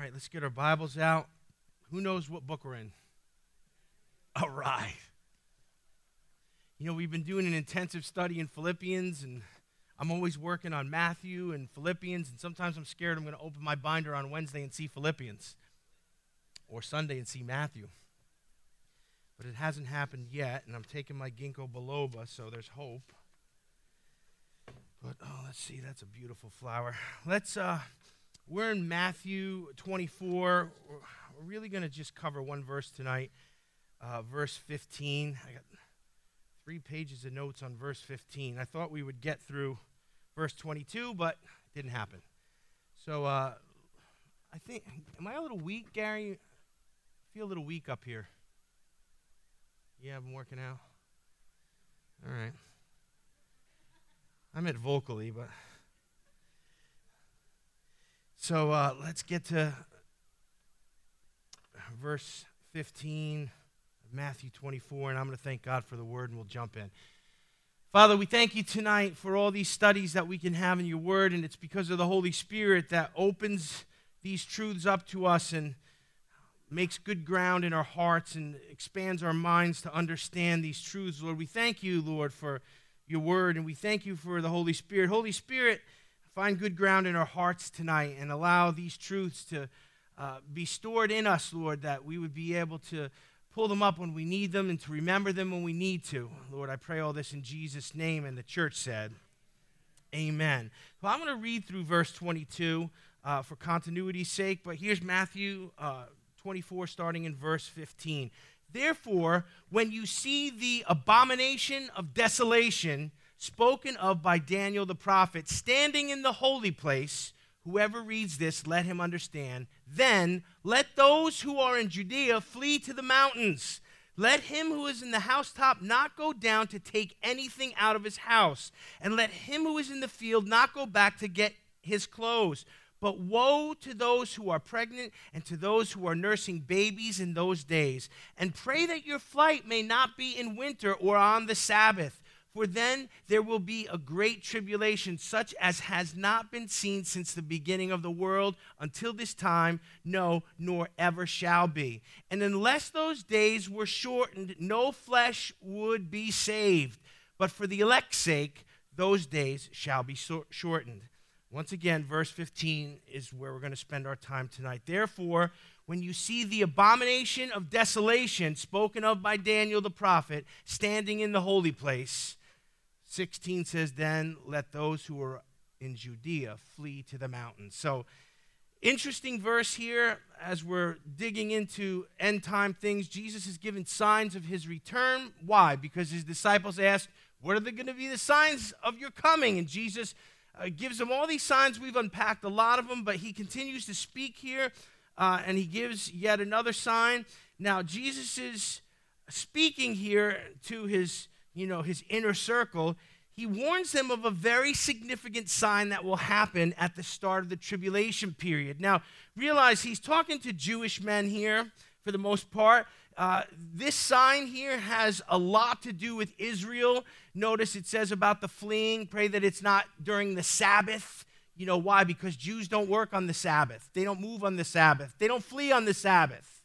All right, let's get our Bibles out. Who knows what book we're in? All right. You know, we've been doing an intensive study in Philippians, and I'm always working on Matthew and Philippians, and sometimes I'm scared I'm going to open my binder on Wednesday and see Philippians, or Sunday and see Matthew. But it hasn't happened yet, and I'm taking my ginkgo biloba, so there's hope. But oh, let's see, that's a beautiful flower. Let's uh we're in Matthew 24. We're really going to just cover one verse tonight, uh, verse 15. I got three pages of notes on verse 15. I thought we would get through verse 22, but it didn't happen. So uh, I think, am I a little weak, Gary? I feel a little weak up here. Yeah, I'm working out. All right. I'm at vocally, but. So uh, let's get to verse 15 of Matthew 24, and I'm going to thank God for the word, and we'll jump in. Father, we thank you tonight for all these studies that we can have in your word, and it's because of the Holy Spirit that opens these truths up to us and makes good ground in our hearts and expands our minds to understand these truths, Lord. We thank you, Lord, for your word, and we thank you for the Holy Spirit. Holy Spirit, find good ground in our hearts tonight and allow these truths to uh, be stored in us, Lord, that we would be able to pull them up when we need them and to remember them when we need to. Lord, I pray all this in Jesus' name. And the church said, Amen. Well, I'm going to read through verse 22 uh, for continuity's sake, but here's Matthew uh, 24, starting in verse 15. Therefore, when you see the abomination of desolation, spoken of by Daniel the prophet, standing in the holy place. Whoever reads this, let him understand. Then let those who are in Judea flee to the mountains. Let him who is in the housetop not go down to take anything out of his house, and let him who is in the field not go back to get his clothes. But woe to those who are pregnant and to those who are nursing babies in those days. And pray that your flight may not be in winter or on the Sabbath for then there will be a great tribulation, such as has not been seen since the beginning of the world until this time, no, nor ever shall be. And unless those days were shortened, no flesh would be saved. But for the elect's sake, those days shall be shortened. Once again, verse 15 is where we're going to spend our time tonight. Therefore, when you see the abomination of desolation spoken of by Daniel the prophet standing in the holy place, 16 says, Then let those who are in Judea flee to the mountains. So, interesting verse here as we're digging into end time things. Jesus is given signs of his return. Why? Because his disciples asked, What are going to be the signs of your coming? And Jesus uh, gives them all these signs. We've unpacked a lot of them, but he continues to speak here uh, and he gives yet another sign. Now, Jesus is speaking here to his you know, his inner circle, he warns them of a very significant sign that will happen at the start of the tribulation period. Now, realize he's talking to Jewish men here for the most part. Uh, this sign here has a lot to do with Israel. Notice it says about the fleeing. Pray that it's not during the Sabbath. You know why? Because Jews don't work on the Sabbath, they don't move on the Sabbath, they don't flee on the Sabbath.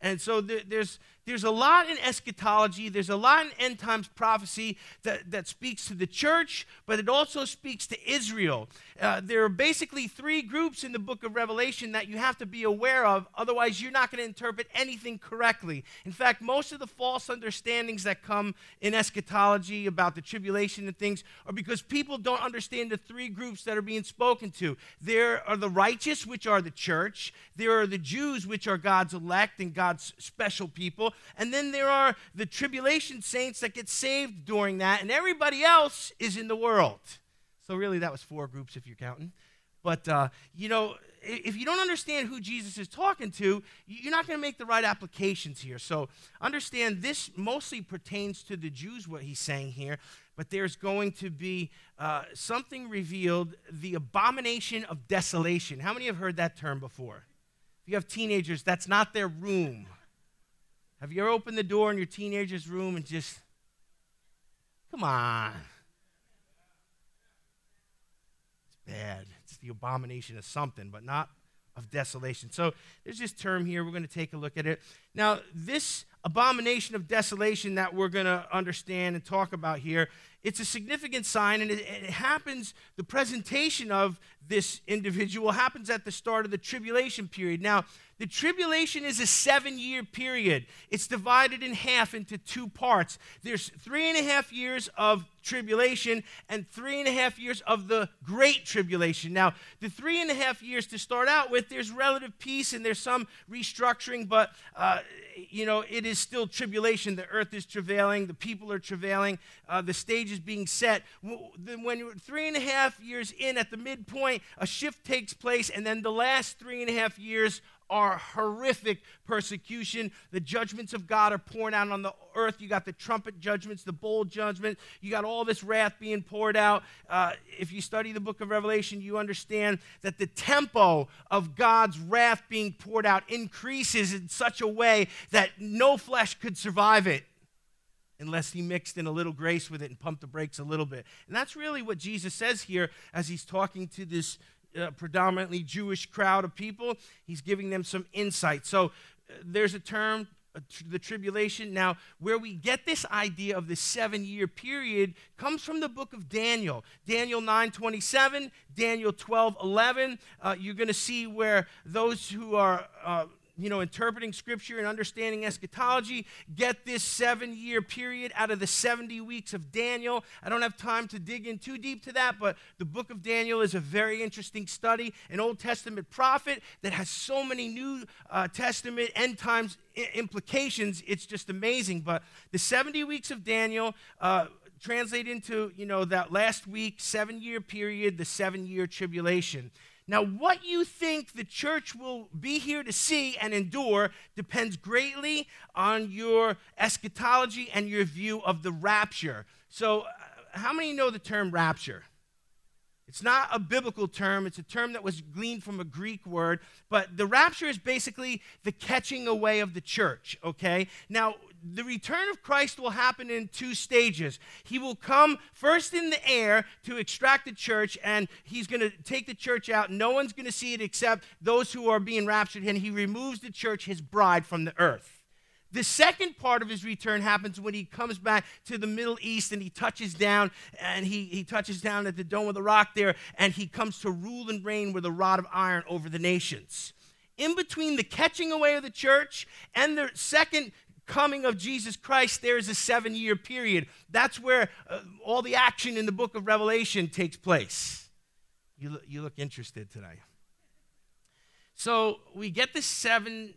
And so there, there's there's a lot in eschatology, there's a lot in end times prophecy that, that speaks to the church, but it also speaks to Israel. Uh, there are basically three groups in the book of Revelation that you have to be aware of, otherwise, you're not going to interpret anything correctly. In fact, most of the false understandings that come in eschatology about the tribulation and things are because people don't understand the three groups that are being spoken to. There are the righteous, which are the church, there are the Jews, which are God's elect and God's special people and then there are the tribulation saints that get saved during that, and everybody else is in the world. So, really, that was four groups if you're counting. But, uh, you know, if you don't understand who Jesus is talking to, you're not going to make the right applications here. So, understand this mostly pertains to the Jews, what he's saying here, but there's going to be uh, something revealed the abomination of desolation. How many have heard that term before? If you have teenagers, that's not their room. Have you ever opened the door in your teenager's room and just, come on? It's bad. It's the abomination of something, but not of desolation. So there's this term here. We're going to take a look at it. Now, this abomination of desolation that we're going to understand and talk about here, it's a significant sign, and it, it, happens, the presentation of this individual happens at the start of the tribulation period. Now, the tribulation is a seven year period. It's divided in half into two parts. There's three and a half years of tribulation and three and a half years of the great tribulation. Now, the three and a half years to start out with, there's relative peace and there's some restructuring, but, uh, you know, it is still tribulation. The earth is travailing, the people are travailing, uh, the stage is being set. When you're three and a half years in at the midpoint, a shift takes place, and then the last three and a half years are horrific persecution. The judgments of God are pouring out on the earth. You got the trumpet judgments, the bowl judgment. You got all this wrath being poured out. Uh, if you study the book of Revelation, you understand that the tempo of God's wrath being poured out increases in such a way that no flesh could survive it unless he mixed in a little grace with it and pumped the brakes a little bit. And that's really what Jesus says here as he's talking to this uh, predominantly Jewish crowd of people. He's giving them some insight. So uh, there's a term, the tribulation. Now, where we get this idea of the seven year period comes from the book of Daniel. Daniel 9 27, Daniel 12 11. Uh, you're going to see where those who are uh, you know, interpreting scripture and understanding eschatology, get this seven year period out of the 70 weeks of Daniel. I don't have time to dig in too deep to that, but the book of Daniel is a very interesting study, an Old Testament prophet that has so many New uh, Testament end times I- implications. It's just amazing. But the 70 weeks of Daniel, uh, translate into you know that last week seven year period the seven year tribulation now, what you think the church will be here to see and endure depends greatly on your eschatology and your view of the rapture. So, uh, how many know the term rapture? It's not a biblical term, it's a term that was gleaned from a Greek word, but the rapture is basically the catching away of the church, okay? Now, the return of Christ will happen in two stages. He will come first in the air to extract the church, and he's going to take the church out. No one's going to see it except those who are being raptured, and he removes the church, his bride, from the earth. The second part of his return happens when he comes back to the Middle East and he touches down and he, he touches down at the Dome of the Rock there and he comes to rule and reign with a rod of iron over the nations. In between the catching away of the church and the second coming of Jesus Christ, there is a seven year period. That's where uh, all the action in the book of Revelation takes place. You, look, you look interested today. So we get this seven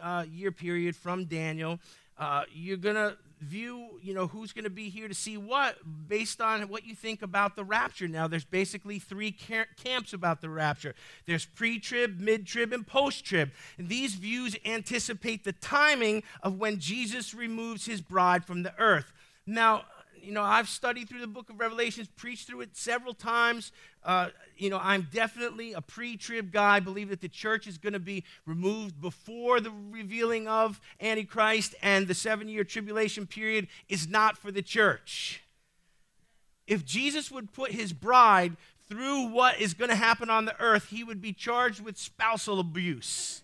uh, year period from Daniel. Uh, you're going to view, you know, who's going to be here to see what based on what you think about the rapture. Now, there's basically three camps about the rapture there's pre trib, mid trib, and post trib. And these views anticipate the timing of when Jesus removes his bride from the earth. Now, you know, I've studied through the book of Revelations, preached through it several times. Uh, you know, I'm definitely a pre trib guy. Believe that the church is going to be removed before the revealing of Antichrist, and the seven year tribulation period is not for the church. If Jesus would put his bride through what is going to happen on the earth, he would be charged with spousal abuse.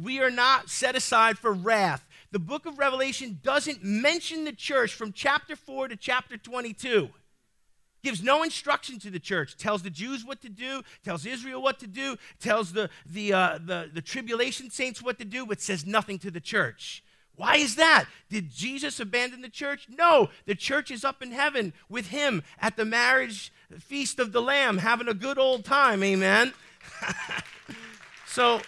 We are not set aside for wrath the book of Revelation doesn't mention the church from chapter 4 to chapter 22. Gives no instruction to the church. Tells the Jews what to do, tells Israel what to do, tells the, the, uh, the, the tribulation saints what to do, but says nothing to the church. Why is that? Did Jesus abandon the church? No, the church is up in heaven with him at the marriage feast of the Lamb, having a good old time. Amen. so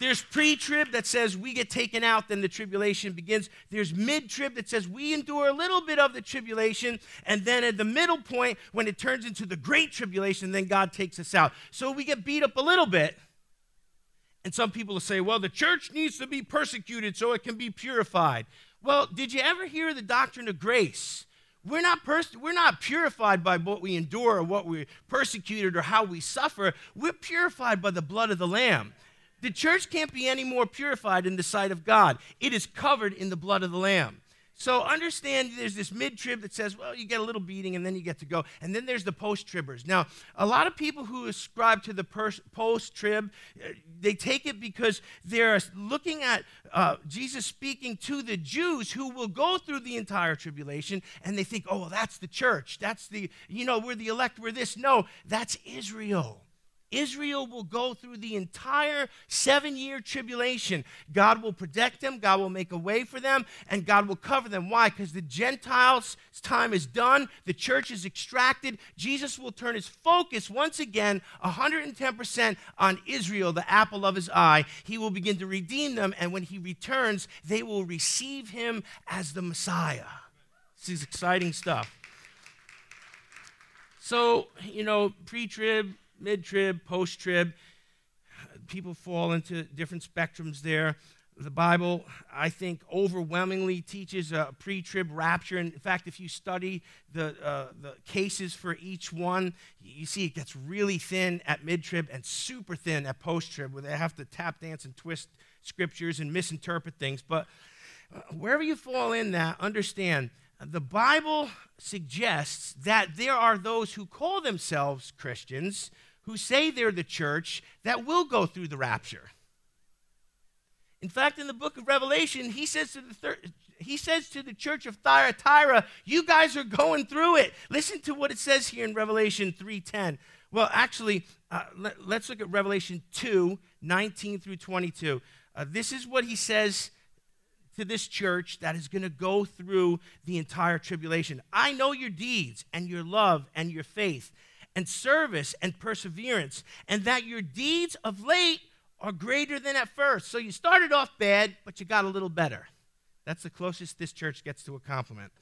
there's pre trib that says we get taken out, then the tribulation begins. There's mid trib that says we endure a little bit of the tribulation. And then at the middle point, when it turns into the great tribulation, then God takes us out. So we get beat up a little bit. And some people will say, well, the church needs to be persecuted so it can be purified. Well, did you ever hear the doctrine of grace? We're not, pers- we're not purified by what we endure or what we're persecuted or how we suffer. We're purified by the blood of the Lamb. The church can't be any more purified in the sight of God. It is covered in the blood of the Lamb. So understand there's this mid trib that says, well, you get a little beating and then you get to go. And then there's the post tribbers. Now, a lot of people who ascribe to the post trib, uh, they take it because they're looking at uh, Jesus speaking to the Jews who will go through the entire tribulation and they think, oh, well, that's the church. That's the, you know, we're the elect, we're this. No, that's Israel. Israel will go through the entire seven year tribulation. God will protect them, God will make a way for them, and God will cover them. Why? Because the Gentiles' time is done, the church is extracted. Jesus will turn his focus once again 110% on Israel, the apple of his eye. He will begin to redeem them, and when he returns, they will receive him as the Messiah. This is exciting stuff. So, you know, pre trib, mid trib, post trib. People fall into different spectrums there. The Bible, I think, overwhelmingly teaches a pre trib rapture. And in fact, if you study the, uh, the cases for each one, you see it gets really thin at mid trib and super thin at post trib, where they have to tap dance and twist scriptures and misinterpret things. But uh, wherever you fall in that, understand the Bible suggests that there are those who call themselves Christians who say they're the church that will go through the rapture. In fact, in the book of Revelation, he says to the thir- he says to the church of Thyatira, "You guys are going through it." Listen to what it says here in Revelation 3:10. Well, actually, uh, let, us look at Revelation 2, 19 through 22. Uh, this is what he says to this church that is going to go through the entire tribulation. I know your deeds and your love and your faith and service and perseverance, and that your deeds of late are greater than at first. So you started off bad, but you got a little better. That's the closest this church gets to a compliment.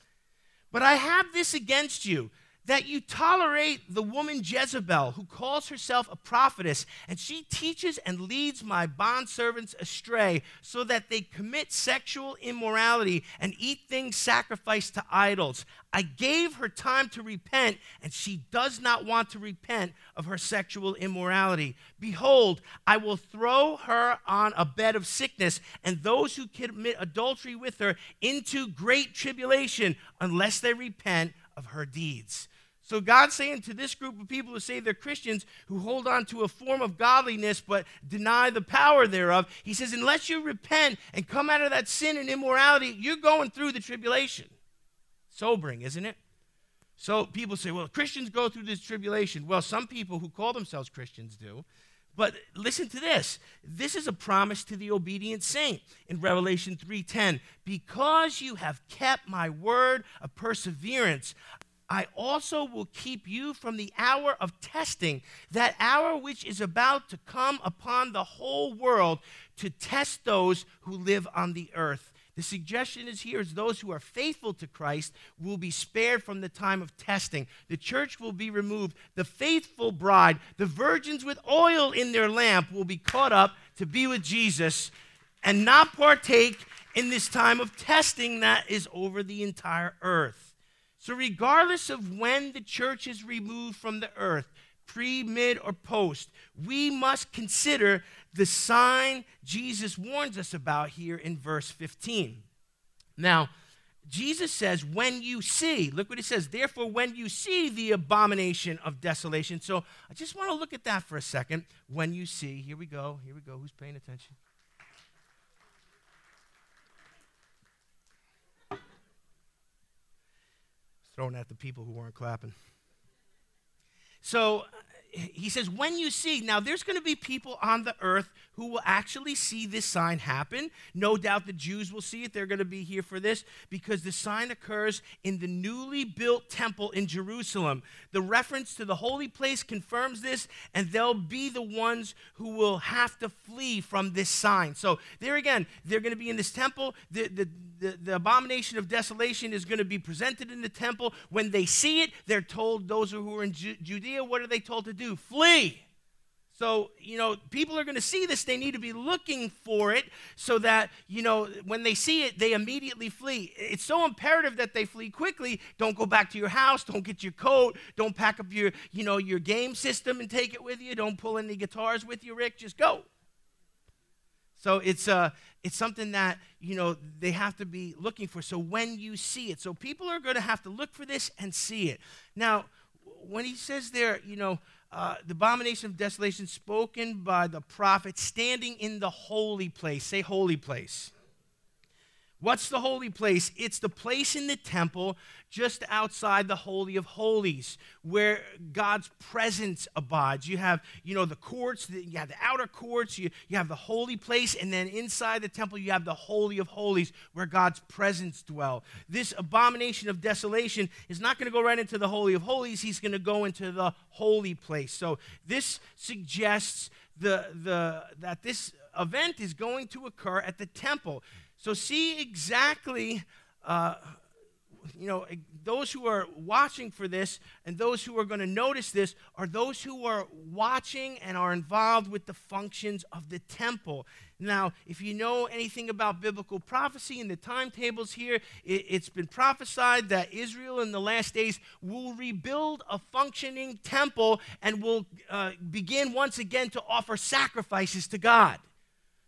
But I have this against you that you tolerate the woman Jezebel, who calls herself a prophetess, and she teaches and leads my bondservants astray so that they commit sexual immorality and eat things sacrificed to idols. I gave her time to repent, and she does not want to repent of her sexual immorality. Behold, I will throw her on a bed of sickness, and those who commit adultery with her into great tribulation, unless they repent of her deeds. So God's saying to this group of people who say they're Christians who hold on to a form of godliness but deny the power thereof, he says, unless you repent and come out of that sin and immorality, you're going through the tribulation. Sobering, isn't it? So people say, well, Christians go through this tribulation. Well, some people who call themselves Christians do. But listen to this. This is a promise to the obedient saint in Revelation 3:10. Because you have kept my word of perseverance, I also will keep you from the hour of testing, that hour which is about to come upon the whole world to test those who live on the earth. The suggestion is here is those who are faithful to Christ will be spared from the time of testing. The church will be removed. The faithful bride, the virgins with oil in their lamp, will be caught up to be with Jesus and not partake in this time of testing that is over the entire earth. So, regardless of when the church is removed from the earth, pre, mid, or post, we must consider the sign Jesus warns us about here in verse 15. Now, Jesus says, when you see, look what it says, therefore, when you see the abomination of desolation. So I just want to look at that for a second. When you see, here we go, here we go. Who's paying attention? Thrown at the people who weren't clapping. So he says, when you see, now there's going to be people on the earth who will actually see this sign happen. No doubt the Jews will see it. They're going to be here for this because the sign occurs in the newly built temple in Jerusalem. The reference to the holy place confirms this, and they'll be the ones who will have to flee from this sign. So, there again, they're going to be in this temple. The, the, the, the abomination of desolation is going to be presented in the temple. When they see it, they're told, those who are in Ju- Judea, what are they told to do? Flee. So, you know, people are going to see this. They need to be looking for it so that, you know, when they see it, they immediately flee. It's so imperative that they flee quickly. Don't go back to your house. Don't get your coat. Don't pack up your, you know, your game system and take it with you. Don't pull any guitars with you, Rick. Just go. So it's, uh, it's something that, you know, they have to be looking for. So when you see it, so people are going to have to look for this and see it. Now, when he says there, you know, uh, the abomination of desolation spoken by the prophet standing in the holy place. Say holy place. What's the holy place? It's the place in the temple just outside the Holy of Holies where God's presence abides. You have, you know, the courts, you have the outer courts, you, you have the holy place, and then inside the temple you have the Holy of Holies where God's presence dwell. This abomination of desolation is not going to go right into the Holy of Holies, he's going to go into the holy place. So this suggests the, the, that this event is going to occur at the temple. So see exactly, uh, you know, those who are watching for this and those who are going to notice this are those who are watching and are involved with the functions of the temple. Now, if you know anything about biblical prophecy and the timetables here, it, has been prophesied that Israel in the last days will rebuild a functioning temple and will uh, begin once again to offer sacrifices to God.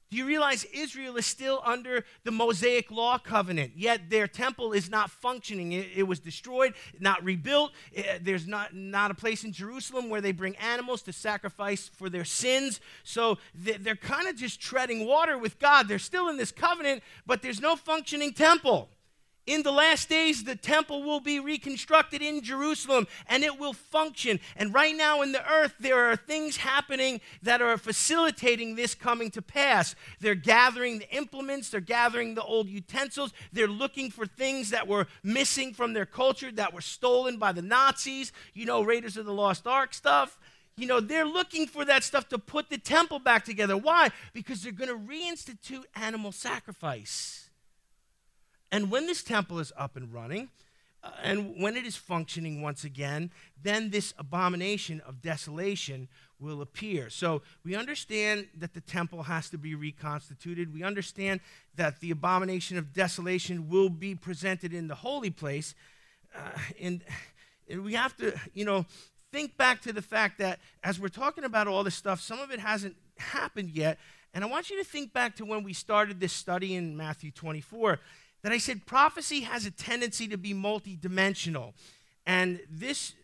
Do you realize Israel is still under the Mosaic law covenant, yet their temple is not functioning? It, it was destroyed, not rebuilt. It, eh, there's not, not a place in Jerusalem where they bring animals to sacrifice for their sins. So they, they're kind of just treading water with God. They're still in this covenant, but there's no functioning temple. In the last days, the temple will be reconstructed in Jerusalem and it will function. And right now in the earth, there are things happening that are facilitating this coming to pass. They're gathering the implements, they're gathering the old utensils, they're looking for things that were missing from their culture, that were stolen by the Nazis, you know, Raiders of the Lost Ark stuff. You know, they're looking for that stuff to put the temple back together. Why? Because they're going to reinstitute animal sacrifice. And when this temple is up and running, uh, and when it is functioning once again, then this abomination of desolation will appear. So we understand that the temple has to be reconstituted. We understand that the abomination of desolation will be presented in the holy place. Uh, and, and we have to, you know, think back to the fact that as we're talking about all this stuff, some of it hasn't happened yet. And I want you to think back to when we started this study in Matthew 24 that I said prophecy has a tendency to be multidimensional. And this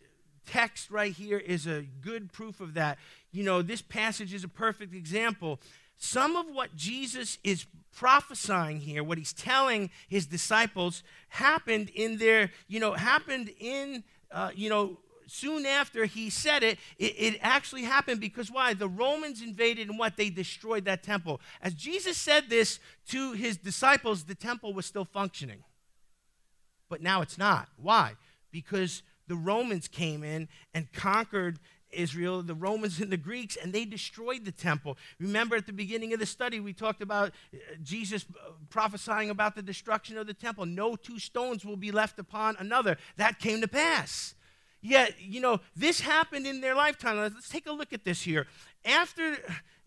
text right here is a good proof of that. You know, this passage is a perfect example. Some of what Jesus is prophesying here, what he's telling his disciples, happened in their, you know, happened in, uh, you know, soon after he said it, it, it, actually happened because why? The Romans invaded and what? They destroyed that temple. As Jesus said this to his disciples, the temple was still functioning. But now it's not. Why? Because the Romans came in and conquered Israel, the Romans and the Greeks, and they destroyed the temple. Remember at the beginning of the study, we talked about uh, Jesus uh, prophesying about the destruction of the temple. No two stones will be left upon another. That came to pass. Yet, you know, this happened in their lifetime. Let's take a look at this here. After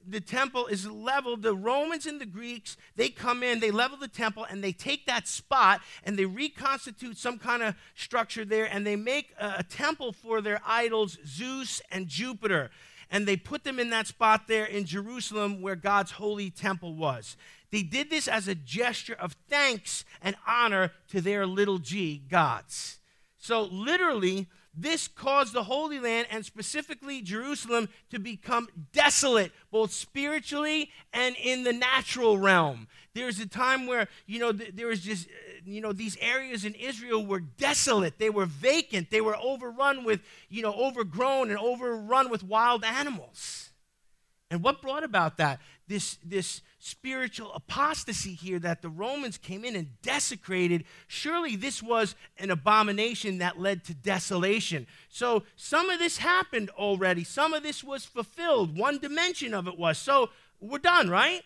the temple is leveled, the Romans and the Greeks, they come in, they level the temple, and they take that spot and they reconstitute some kind of structure there, and they make a, a temple for their idols, Zeus and Jupiter. And they put them in that spot there in Jerusalem where God's holy temple was. They did this as a gesture of thanks and honor to their little g gods. So, literally, this caused the Holy Land and specifically Jerusalem to become desolate, both spiritually and in the natural realm. There's a time where, you know, th- there was just, uh, you know, these areas in Israel were desolate. They were vacant. They were overrun with, you know, overgrown and overrun with wild animals. And what brought about that? This, this spiritual apostasy here that the Romans came in and desecrated. Surely this was an abomination that led to desolation. So some of this happened already, some of this was fulfilled. One dimension of it was. So we're done, right?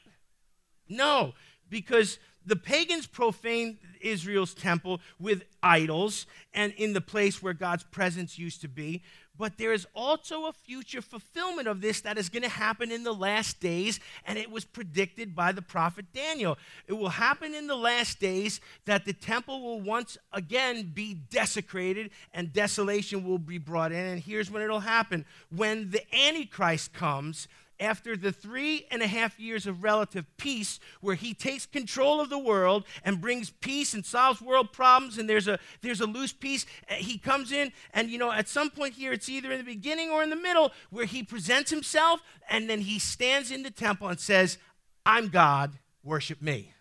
No, because the pagans profaned Israel's temple with idols and in the place where God's presence used to be. But there is also a future fulfillment of this that is going to happen in the last days, and it was predicted by the prophet Daniel. It will happen in the last days that the temple will once again be desecrated and desolation will be brought in. And here's when it'll happen when the Antichrist comes after the three and a half years of relative peace, where he takes control of the world and brings peace and solves world problems, and there's a there's a loose peace. Uh, he comes in, and you know, at some point here, it's either in the beginning or in the middle, where he presents himself, and then he stands in the temple and says, "I'm God, worship me."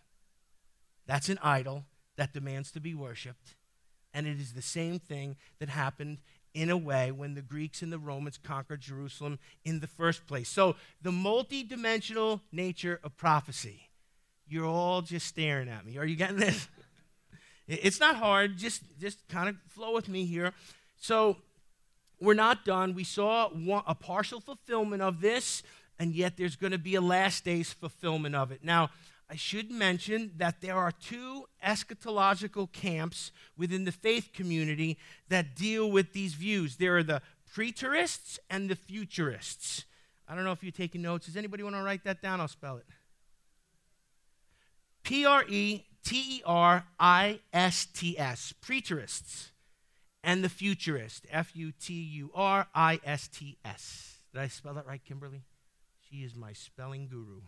That's an idol that demands to be worshipped. And it is the same thing that happened in a way when the Greeks and the Romans conquered Jerusalem in the first place. So, the multidimensional nature of prophecy. You're all just staring at me. Are you getting this? it's not hard. Just just kind of flow with me here. So, we're not done. We saw one, a partial fulfillment of this, and yet there's going to be a last days fulfillment of it. Now, I should mention that there are two eschatological camps within the faith community that deal with these views. There are the preterists and the futurists. I don't know if you're taking notes. Does anybody want to write that down? I'll spell it. P R E T E R I S T S. Preterists. And the futurist. F U T U R I S T S. Did I spell that right, Kimberly? She is my spelling guru.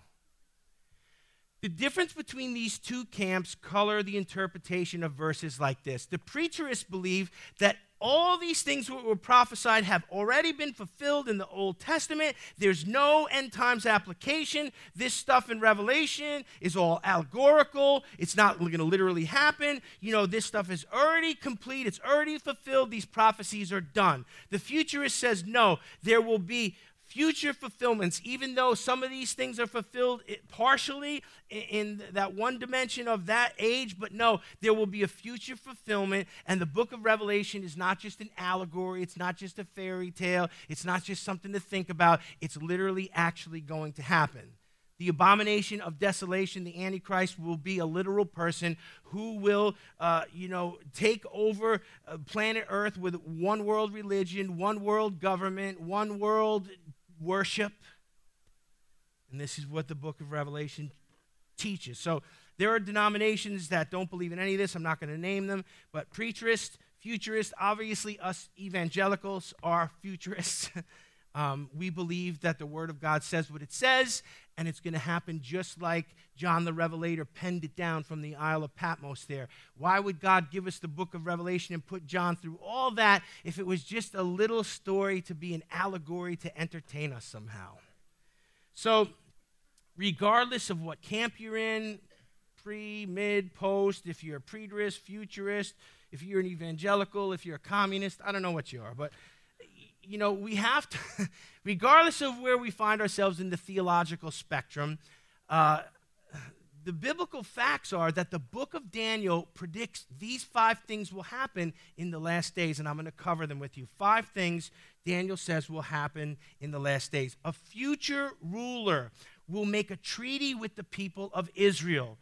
The difference between these two camps color the interpretation of verses like this. The preterists believe that all these things that were prophesied have already been fulfilled in the Old Testament. There's no end times application. This stuff in Revelation is all allegorical. It's not going to literally happen. You know, this stuff is already complete. It's already fulfilled. These prophecies are done. The futurist says, no, there will be future fulfillments, even though some of these things are fulfilled partially in that one dimension of that age, but no, there will be a future fulfillment. And the book of Revelation is not just an allegory, it's not just a fairy tale, it's not just something to think about, it's literally actually going to happen. The abomination of desolation, the Antichrist, will be a literal person who will, uh, you know, take over uh, planet Earth with one world religion, one world government, one world worship. And this is what the book of Revelation teaches. So there are denominations that don't believe in any of this. I'm not going to name them, but preterists, futurists, obviously, us evangelicals are futurists. um, we believe that the Word of God says what it says, and it's going to happen just like John the Revelator penned it down from the Isle of Patmos there. Why would God give us the book of Revelation and put John through all that if it was just a little story to be an allegory to entertain us somehow? So, regardless of what camp you're in, pre, mid, post, if you're a preterist, futurist, if you're an evangelical, if you're a communist, I don't know what you are, but you know, we have to, regardless of where we find ourselves in the theological spectrum, uh, the biblical facts are that the book of Daniel predicts these five things will happen in the last days, and I'm going to cover them with you. Five things Daniel says will happen in the last days. A future ruler will make a treaty with the people of Israel.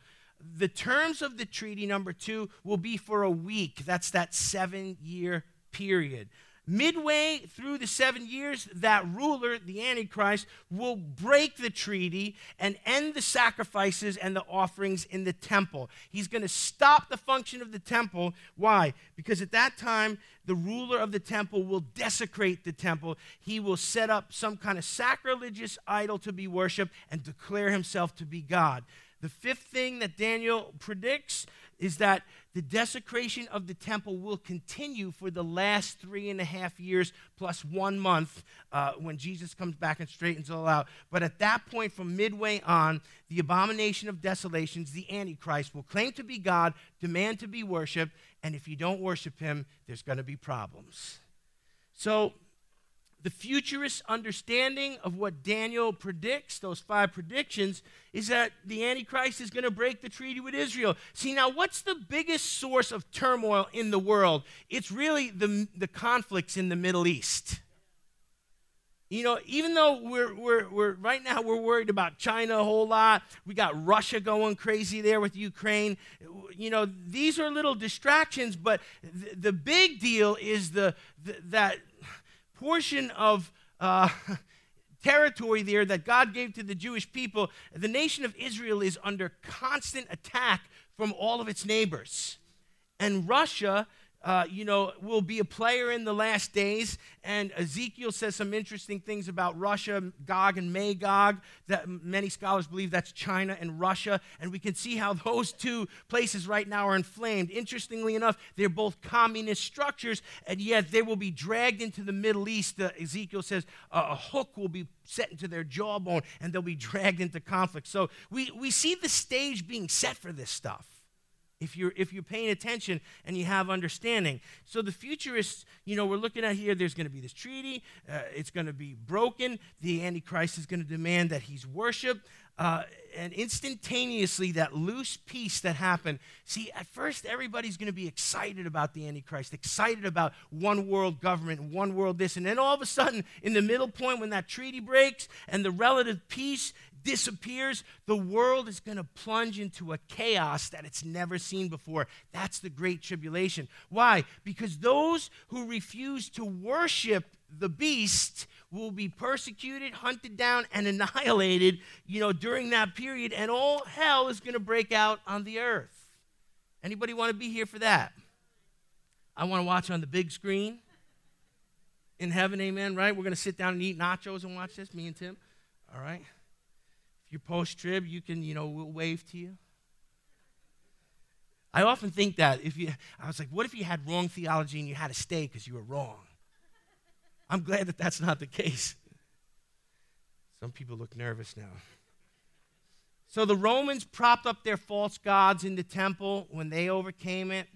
The terms of the treaty, number two, will be for a week. That's that seven year period. Midway through the seven years, that ruler, the Antichrist, will break the treaty and end the sacrifices and the offerings in the temple. He's going to stop the function of the temple. Why? Because at that time, the ruler of the temple will desecrate the temple. He will set up some kind of sacrilegious idol to be worshiped and declare himself to be God. The fifth thing that Daniel predicts is that the desecration of the temple will continue for the last three and a half years plus one month uh, when Jesus comes back and straightens it all out. But at that point, from midway on, the abomination of desolations, the Antichrist, will claim to be God, demand to be worshiped, and if you don't worship him, there's going to be problems. So, the futurist understanding of what Daniel predicts, those five predictions, is that the Antichrist is going to break the treaty with Israel. See, now, what's the biggest source of turmoil in the world? It's really the, the conflicts in the Middle East. You know, even though we're, we're, we're right now we're worried about China a whole lot, we got Russia going crazy there with Ukraine. You know, these are little distractions, but the, the big deal is the, the that portion of uh, territory there that God gave to the Jewish people, the nation of Israel is under constant attack from all of its neighbors. And Russia uh, you know, will be a player in the last days. And Ezekiel says some interesting things about Russia, Gog and Magog, that many scholars believe that's China and Russia. And we can see how those two places right now are inflamed. Interestingly enough, they're both communist structures, and yet they will be dragged into the Middle East. Uh, Ezekiel says uh, a hook will be set into their jawbone, and they'll be dragged into conflict. So we, we see the stage being set for this stuff if you're if you're paying attention and you have understanding. So the futurists you know we're looking at here there's going to be this treaty uh, it's going to be broken the antichrist is going to demand that he's worshiped uh, and instantaneously that loose peace that happened. See at first everybody's going to be excited about the antichrist excited about one world government one world this and then all of a sudden in the middle point when that treaty breaks and the relative peace disappears, the world is going to plunge into a chaos that it's never seen before. That's the great tribulation. Why? Because those who refuse to worship the beast will be persecuted, hunted down, and annihilated, you know, during that period, and all hell is going to break out on the earth. Anybody want to be here for that? I want to watch on the big screen in heaven, amen, right? We're going to sit down and eat nachos and watch this, me and Tim. All right? You're post trib, you can, you know, we'll wave to you. I often think that if you, I was like, what if you had wrong theology and you had to stay because you were wrong? I'm glad that that's not the case. Some people look nervous now. So the Romans propped up their false gods in the temple when they overcame it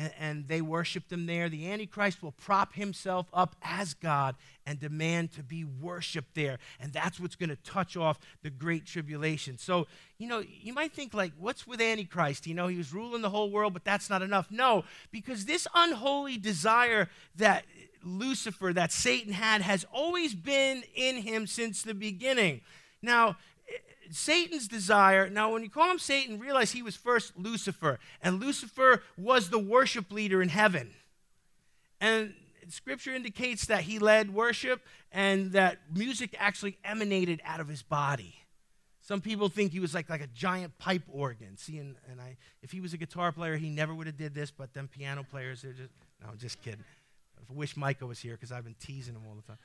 and, and they worshiped him there. The Antichrist will prop himself up as God and demand to be worshiped there. And that's what's going to touch off the great tribulation. So, you know, you might think, like, what's with Antichrist? You know, he was ruling the whole world, but that's not enough. No, because this unholy desire that Lucifer, that Satan had, has always been in him since the beginning. Now, Satan's desire, now when you call him Satan, realize he was first Lucifer, and Lucifer was the worship leader in heaven. And scripture indicates that he led worship and that music actually emanated out of his body. Some people think he was like, like a giant pipe organ. See, and, and I, if he was a guitar player, he never would have did this, but them piano players, they're just, no, I'm just kidding. I wish Micah was here because I've been teasing him all the time.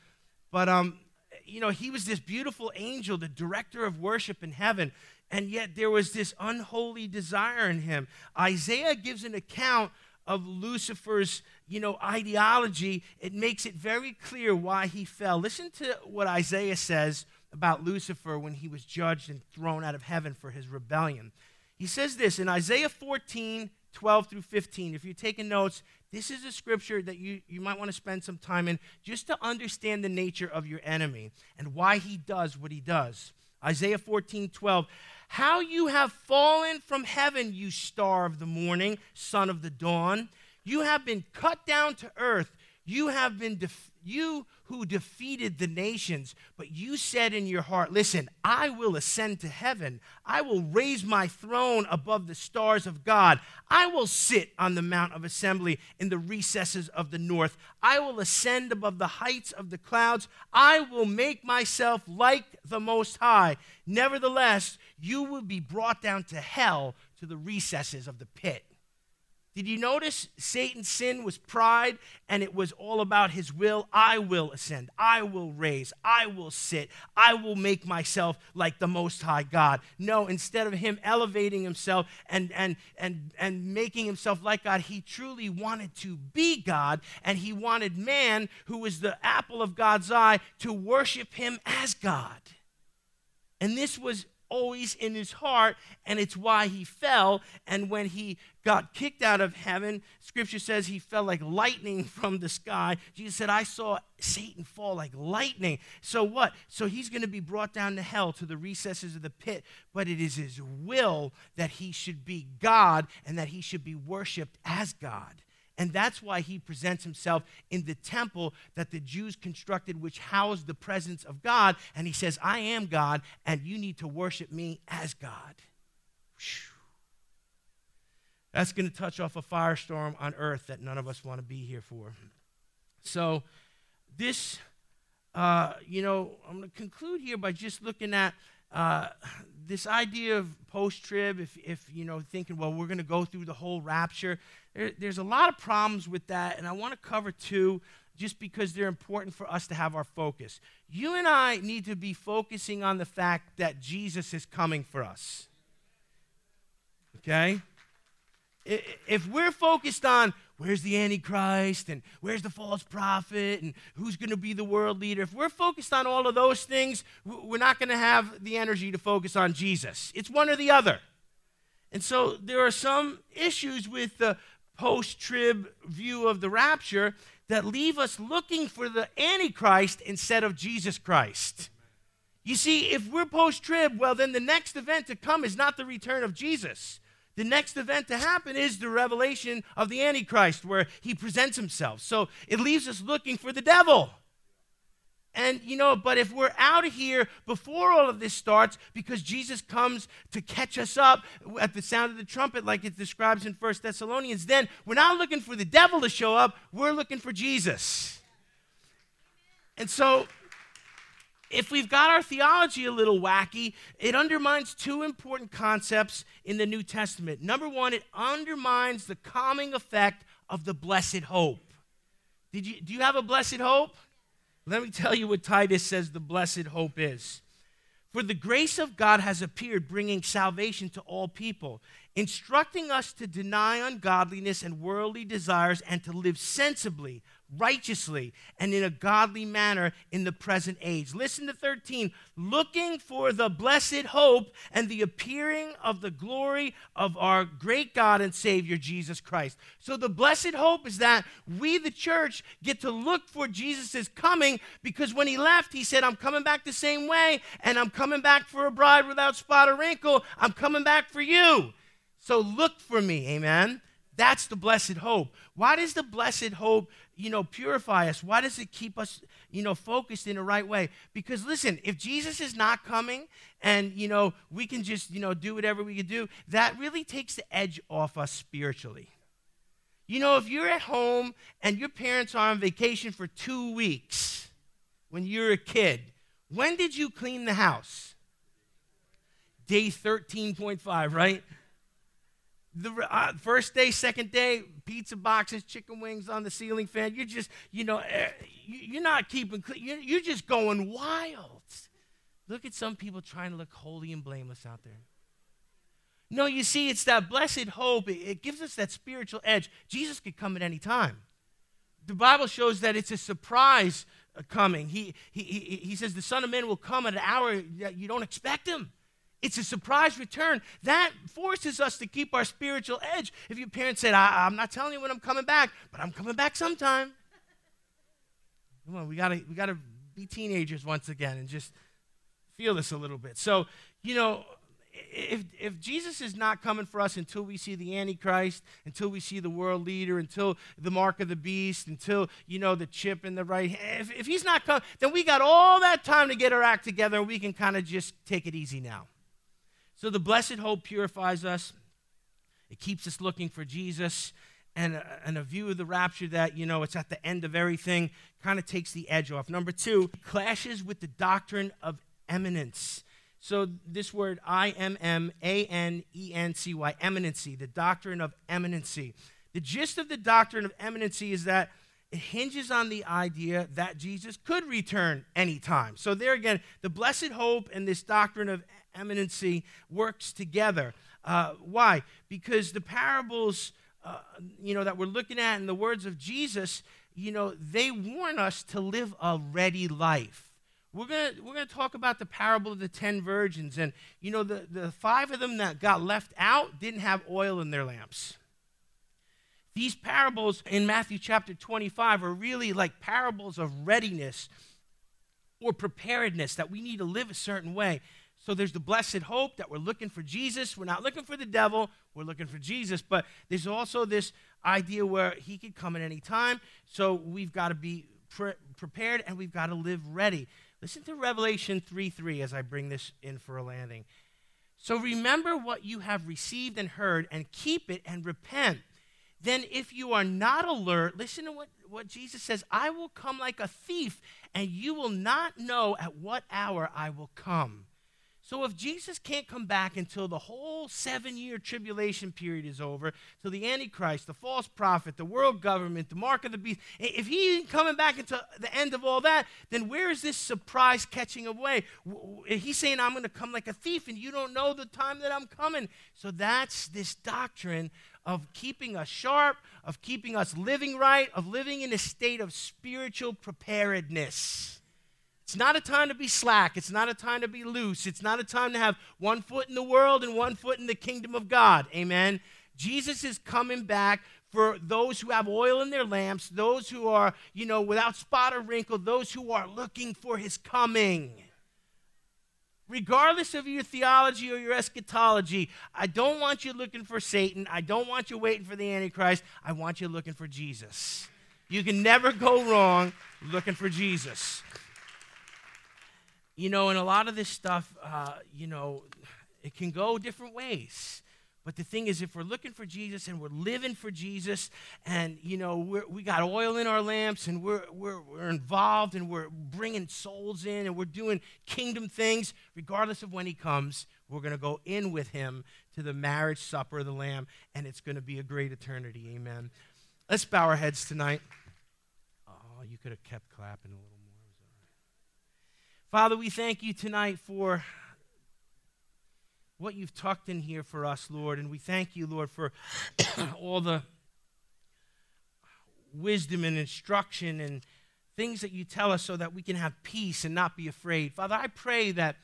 But um, you know, he was this beautiful angel, the director of worship in heaven, and yet there was this unholy desire in him. Isaiah gives an account of Lucifer's, you know, ideology. It makes it very clear why he fell. Listen to what Isaiah says about Lucifer when he was judged and thrown out of heaven for his rebellion. He says this in Isaiah 14, 12 through 15. If you're taking notes, this is a scripture that you, you might want to spend some time in just to understand the nature of your enemy and why he does what he does. Isaiah 14, 12. How you have fallen from heaven, you star of the morning, son of the dawn. You have been cut down to earth. You have been def- you who defeated the nations, but you said in your heart, Listen, I will ascend to heaven. I will raise my throne above the stars of God. I will sit on the Mount of Assembly in the recesses of the north. I will ascend above the heights of the clouds. I will make myself like the Most High. Nevertheless, you will be brought down to hell, to the recesses of the pit. Did you notice Satan's sin was pride and it was all about his will? I will ascend. I will raise. I will sit. I will make myself like the Most High God. No, instead of him elevating himself and, and, and, and making himself like God, he truly wanted to be God and he wanted man, who was the apple of God's eye, to worship him as God. And this was always in his heart, and it's why he fell. And when he got kicked out of heaven, scripture says he fell like lightning from the sky. Jesus said, I saw Satan fall like lightning. So what? So he's going to be brought down to hell, to the recesses of the pit, but it is his will that he should be God and that he should be worshiped as God. And that's why he presents himself in the temple that the Jews constructed, which housed the presence of God. And he says, I am God, and you need to worship me as God. Whew. That's going to touch off a firestorm on earth that none of us want to be here for. So, this, uh, you know, I'm going to conclude here by just looking at uh, this idea of post trib, if, if you know, thinking, well, we're going to go through the whole rapture, there, there's a lot of problems with that, and I want to cover two just because they're important for us to have our focus. You and I need to be focusing on the fact that Jesus is coming for us. Okay? If we're focused on where's the Antichrist and where's the false prophet and who's going to be the world leader, if we're focused on all of those things, we're not going to have the energy to focus on Jesus. It's one or the other. And so there are some issues with the post trib view of the rapture that leave us looking for the Antichrist instead of Jesus Christ. You see, if we're post trib, well, then the next event to come is not the return of Jesus. The next event to happen is the revelation of the Antichrist, where he presents himself. So it leaves us looking for the devil. And, you know, but if we're out of here before all of this starts, because Jesus comes to catch us up at the sound of the trumpet, like it describes in First Thessalonians, then we're not looking for the devil to show up, we're looking for Jesus. And so, if we've got our theology a little wacky, it undermines two important concepts in the New Testament. Number one, it undermines the calming effect of the blessed hope. Did you, do you have a blessed hope? Let me tell you what Titus says the blessed hope is. For the grace of God has appeared, bringing salvation to all people, instructing us to deny ungodliness and worldly desires and to live sensibly righteously and in a godly manner in the present age. Listen to 13. Looking for the blessed hope and the appearing of the glory of our great God and Savior, Jesus Christ. So, the blessed hope is that we, the church, get to look for Jesus' coming because when he left, he said, I'm coming back the same way and I'm coming back for a bride without spot or wrinkle. I'm coming back for you. So, look for me. Amen. That's the blessed hope. Why does the blessed hope, you know, purify us? Why does it keep us, you know, focused in the right way? Because listen, if Jesus is not coming and, you know, we can just, you know, do whatever we can do, that really takes the edge off us spiritually. You know, if you're at home and your parents are on vacation for two weeks when you're a kid, when did you clean the house? Day 13.5, right? The uh, first day, second day, pizza boxes, chicken wings on the ceiling fan. You're just, you know, uh, you're not keeping clean. You're, just going wild. Look at some people trying to look holy and blameless out there. No, you see, it's that blessed hope. It, gives us that spiritual edge. Jesus could come at any time. The Bible shows that it's a surprise uh, coming. He, he, he says the Son of Man will come at an hour that you don't expect him. It's a surprise return. That forces us to keep our spiritual edge. If your parents said, I, am not telling you when I'm coming back, but I'm coming back sometime. Come on, we gotta we gotta be teenagers once again and just feel this a little bit. So, you know, if, if Jesus is not coming for us until we see the Antichrist, until we see the world leader, until the mark of the beast, until, you know, the chip in the right if, if he's not coming, then we got all that time to get our act together and we can kind of just take it easy now. So the blessed hope purifies us, it keeps us looking for Jesus. And a, and a view of the rapture that, you know, it's at the end of everything kind of takes the edge off. Number two, clashes with the doctrine of imminence. So, this word I M M A N E N C Y, imminency, the doctrine of imminency. The gist of the doctrine of imminency is that it hinges on the idea that Jesus could return anytime. So, there again, the blessed hope and this doctrine of imminency works together. Uh, why? Because the parables, uh, you know, that we're looking at in the words of Jesus, you know, they warn us to live a ready life. We're going we're gonna talk about the parable of the ten virgins. And, you know, the, the five of them that got left out didn't have oil in their lamps. These parables in Matthew chapter 25 are really like parables of readiness or preparedness that we need to live a certain way. So there's the blessed hope that we're looking for Jesus. We're not looking for the devil, we're looking for Jesus. But there's also this idea where he could come at any time. So we've got to be pre- prepared and we've got to live ready. Listen to Revelation 3 3 as I bring this in for a landing. So remember what you have received and heard and keep it and repent. Then, if you are not alert, listen to what, what Jesus says I will come like a thief, and you will not know at what hour I will come. So if Jesus can't come back until the whole seven year tribulation period is over, till the Antichrist, the false prophet, the world government, the mark of the beast, if he ain't coming back until the end of all that, then where is this surprise catching away? He's saying, I'm going to come like a thief, and you don't know the time that I'm coming. So that's this doctrine of keeping us sharp, of keeping us living right, of living in a state of spiritual preparedness. It's not a time to be slack. It's not a time to be loose. It's not a time to have one foot in the world and one foot in the kingdom of God. Amen. Jesus is coming back for those who have oil in their lamps, those who are, you know, without spot or wrinkle, those who are looking for his coming. Regardless of your theology or your eschatology, I don't want you looking for Satan. I don't want you waiting for the Antichrist. I want you looking for Jesus. You can never go wrong looking for Jesus. You know, and a lot of this stuff, uh, you know, it can go different ways. But the thing is, if we're looking for Jesus and we're living for Jesus, and you know we got oil in our lamps, and we're, we're, we're involved, and we're bringing souls in, and we're doing kingdom things, regardless of when He comes, we're going to go in with Him to the marriage supper of the Lamb, and it's going to be a great eternity. Amen. Let's bow our heads tonight. Oh, you could have kept clapping a little. Father, we thank you tonight for what you've tucked in here for us, Lord. And we thank you, Lord, for all the wisdom and instruction and things that you tell us so that we can have peace and not be afraid. Father, I pray that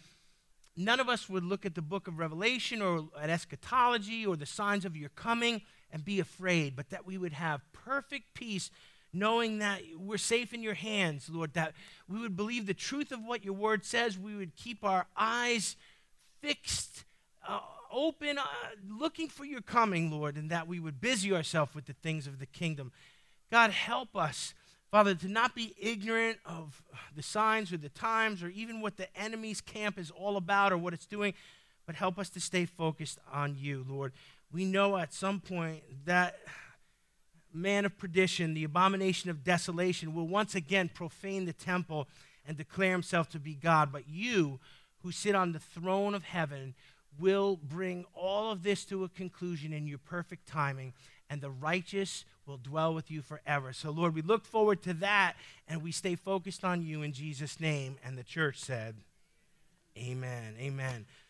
none of us would look at the book of Revelation or at eschatology or the signs of your coming and be afraid, but that we would have perfect peace knowing that we're safe in your hands, Lord, that we would believe the truth of what your word says. We would keep our eyes fixed, uh, open, uh, looking for your coming, Lord, and that we would busy ourselves with the things of the kingdom. God, help us, Father, to not be ignorant of the signs or the times or even what the enemy's camp is all about or what it's doing, but help us to stay focused on you, Lord. We know at some point that man of perdition, the abomination of desolation, will once again profane the temple and declare himself to be God. But you, who sit on the throne of heaven, will bring all of this to a conclusion in your perfect timing, and the righteous will dwell with you forever. So, Lord, we look forward to that, and we stay focused on you in Jesus' name. And the church said, Amen. Amen.